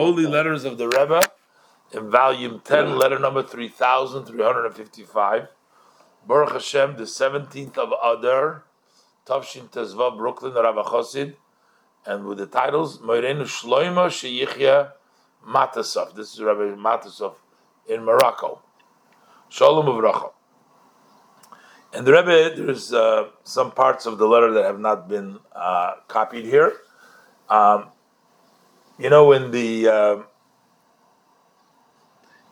Holy Letters of the Rebbe in volume 10, letter number 3355. Baruch Hashem, the 17th of Adar, Tavshin Tezva, Brooklyn, Rabbi Chosid, and with the titles Moirenu Shloimo Sheyichya Matusof. This is Rabbi Matusof in Morocco. Shalom Uvracha. And the Rebbe, there's uh, some parts of the letter that have not been uh, copied here. Um, you know, in the uh,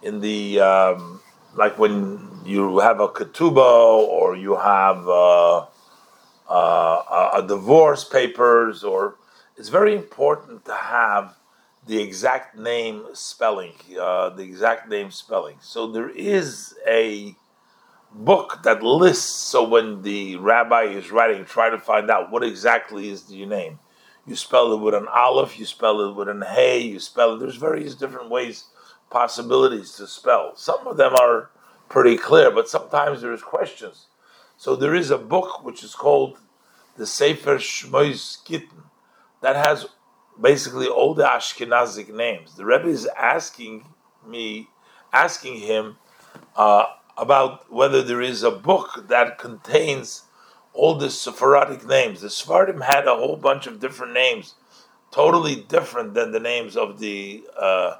in the um, like when you have a ketubah or you have uh, uh, a divorce papers, or it's very important to have the exact name spelling, uh, the exact name spelling. So there is a book that lists. So when the rabbi is writing, try to find out what exactly is your name. You spell it with an aleph, you spell it with an hey, you spell it. There's various different ways, possibilities to spell. Some of them are pretty clear, but sometimes there's questions. So there is a book which is called the Sefer Shmois Gittin that has basically all the Ashkenazic names. The Rebbe is asking me, asking him uh, about whether there is a book that contains all the Sephardic names. The Sephardim had a whole bunch of different names, totally different than the names of the uh,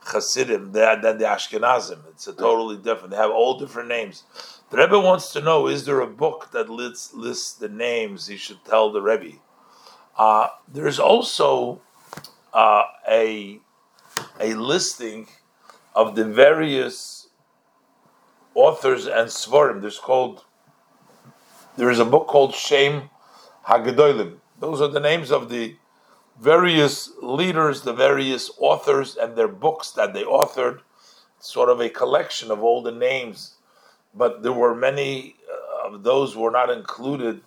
Hasidim, than the Ashkenazim. It's a totally different. They have all different names. The Rebbe wants to know: Is there a book that lists, lists the names he should tell the Rebbe? Uh, there's also uh, a a listing of the various authors and svarim. There's called there is a book called Shem Hagadolim. Those are the names of the various leaders, the various authors, and their books that they authored. Sort of a collection of all the names, but there were many uh, of those were not included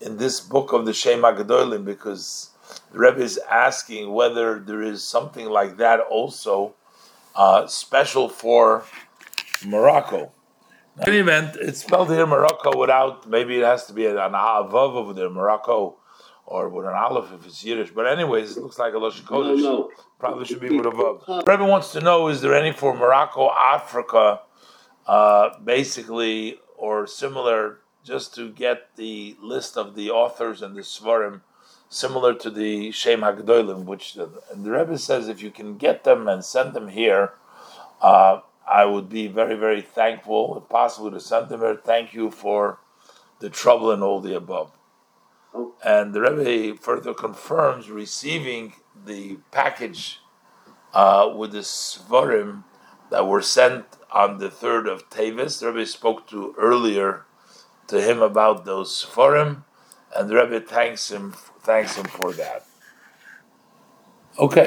in this book of the Shem Hagadolim because the Rebbe is asking whether there is something like that also uh, special for Morocco. In any event, it's spelled here Morocco without, maybe it has to be an avav over there, Morocco, or with an aleph if it's Yiddish. But anyways, it looks like a Lashon Kodesh. No, no. Probably should be with a vav. Rebbe wants to know, is there any for Morocco, Africa, uh, basically, or similar, just to get the list of the authors and the svarim, similar to the Shem HaGedolim, which the, and the Rebbe says if you can get them and send them here, uh, I would be very, very thankful, if possible, to send them here. Thank you for the trouble and all the above. Oh. And the Rebbe further confirms receiving the package uh, with the Svarim that were sent on the 3rd of Tevis. The Rebbe spoke to earlier to him about those Svarim, and the Rebbe thanks him, thanks him for that. Okay.